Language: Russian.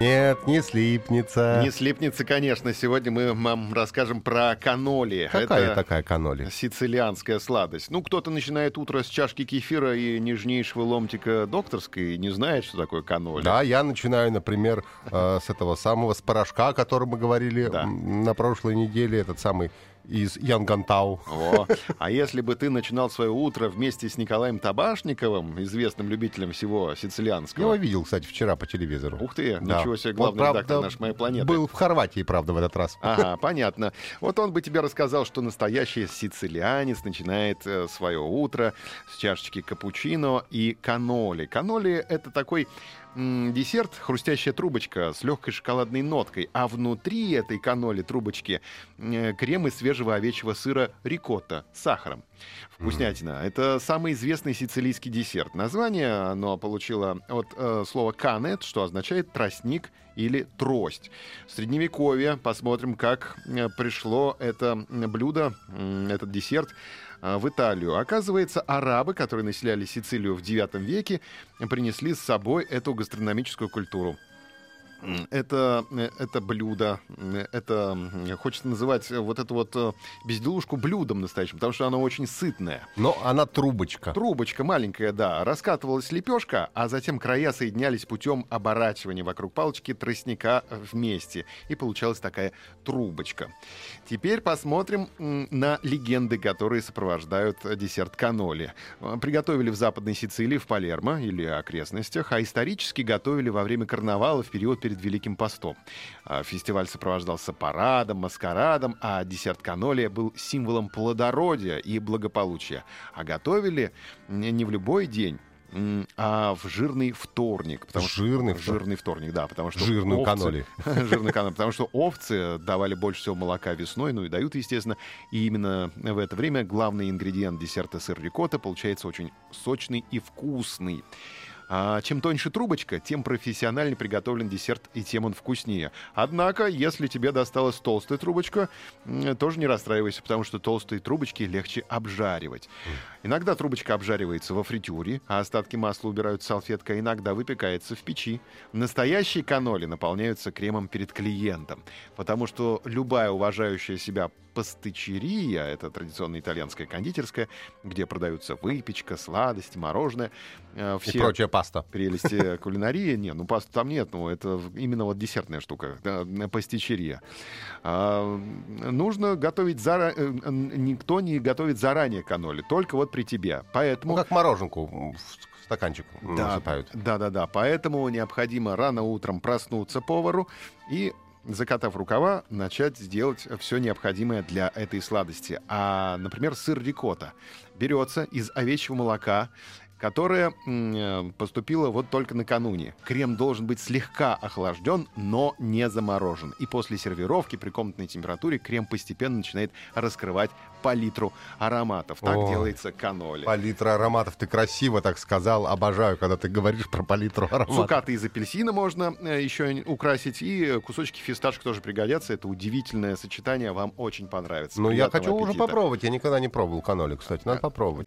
Нет, не слипнется. Не слипнется, конечно. Сегодня мы вам расскажем про каноли. Какая Это такая каноли? сицилианская сладость. Ну, кто-то начинает утро с чашки кефира и нежнейшего ломтика докторской и не знает, что такое каноли. Да, я начинаю, например, э, с этого самого, с порошка, о котором мы говорили Да. на прошлой неделе, этот самый из Янгантау. Во. А если бы ты начинал свое утро вместе с Николаем Табашниковым, известным любителем всего Я его сицилианского. видел, кстати, вчера по телевизору. Ух ты, Да. ничего себе, главный правда, редактор нашей «Моей планеты». Был в Хорватии, правда, в этот раз. Ага, понятно. Вот он бы тебе рассказал, что настоящий сицилианец начинает э, свое утро с чашечки капучино и каноли. Каноли — это такой десерт, хрустящая трубочка с легкой шоколадной ноткой, а внутри этой каноли трубочки э, крем из свежего овечьего сыра рикотта с сахаром. Вкуснятина. Это самый известный сицилийский десерт. Название оно получило от э, слова «канет», что означает «тростник» или «трость». В Средневековье посмотрим, как э, пришло это блюдо, этот десерт, э, в Италию. Оказывается, арабы, которые населяли Сицилию в IX веке, принесли с собой эту гастрономическую культуру. Это, э, это блюдо, это хочется называть э, вот эту вот э, безделушку блюдом настоящим, потому что оно очень сытное. Но она трубочка. Трубочка маленькая, да, раскатывалась лепешка, а затем края соединялись путем оборачивания вокруг палочки тростника вместе. И получалась такая трубочка. Теперь посмотрим на легенды, которые сопровождают десерт каноли. Приготовили в Западной Сицилии, в Палермо или окрестностях, а исторически готовили во время карнавала в период перед Великим постом. А Фестиваль сопровождался парадом, маскарадом, а десерт каноли был символом плодородия и благополучия. А готовили не в любой день, а в жирный вторник. потому что- Жирный в вторник. жирный вторник, да, потому что Жирную овцы- каноли. жирную каноли, потому что овцы давали больше всего молока весной, ну и дают, естественно, и именно в это время главный ингредиент десерта сыр рикотта получается очень сочный и вкусный. А чем тоньше трубочка, тем профессионально приготовлен десерт и тем он вкуснее. Однако, если тебе досталась толстая трубочка, тоже не расстраивайся, потому что толстые трубочки легче обжаривать. Иногда трубочка обжаривается во фритюре, а остатки масла убирают салфеткой, а иногда выпекается в печи. Настоящие каноли наполняются кремом перед клиентом, потому что любая уважающая себя пастычерия, это традиционная итальянская кондитерская, где продаются выпечка, сладости, мороженое, э, И все прочая паста. прелести кулинарии. Не, ну пасты там нет, ну это именно вот десертная штука, пастичерия. А, нужно готовить заранее, никто не готовит заранее каноли, только вот при тебе. Ну, Поэтому... как мороженку в стаканчик Да, насыпают. да, да, да. Поэтому необходимо рано утром проснуться повару и закатав рукава, начать делать все необходимое для этой сладости. А, например, сыр рикотта берется из овечьего молока, которое м, э, поступило вот только накануне. Крем должен быть слегка охлажден, но не заморожен. И после сервировки при комнатной температуре крем постепенно начинает раскрывать палитру ароматов. Так О. делается каноли. Палитра ароматов. Ты красиво так сказал. Обожаю, когда ты говоришь про палитру ароматов. Цукаты из апельсина можно э, еще украсить. И кусочки фисташек тоже пригодятся. Это удивительное сочетание. Вам очень понравится. Ну, я хочу уже аппетита. попробовать. Я никогда не пробовал каноли, кстати. Надо попробовать.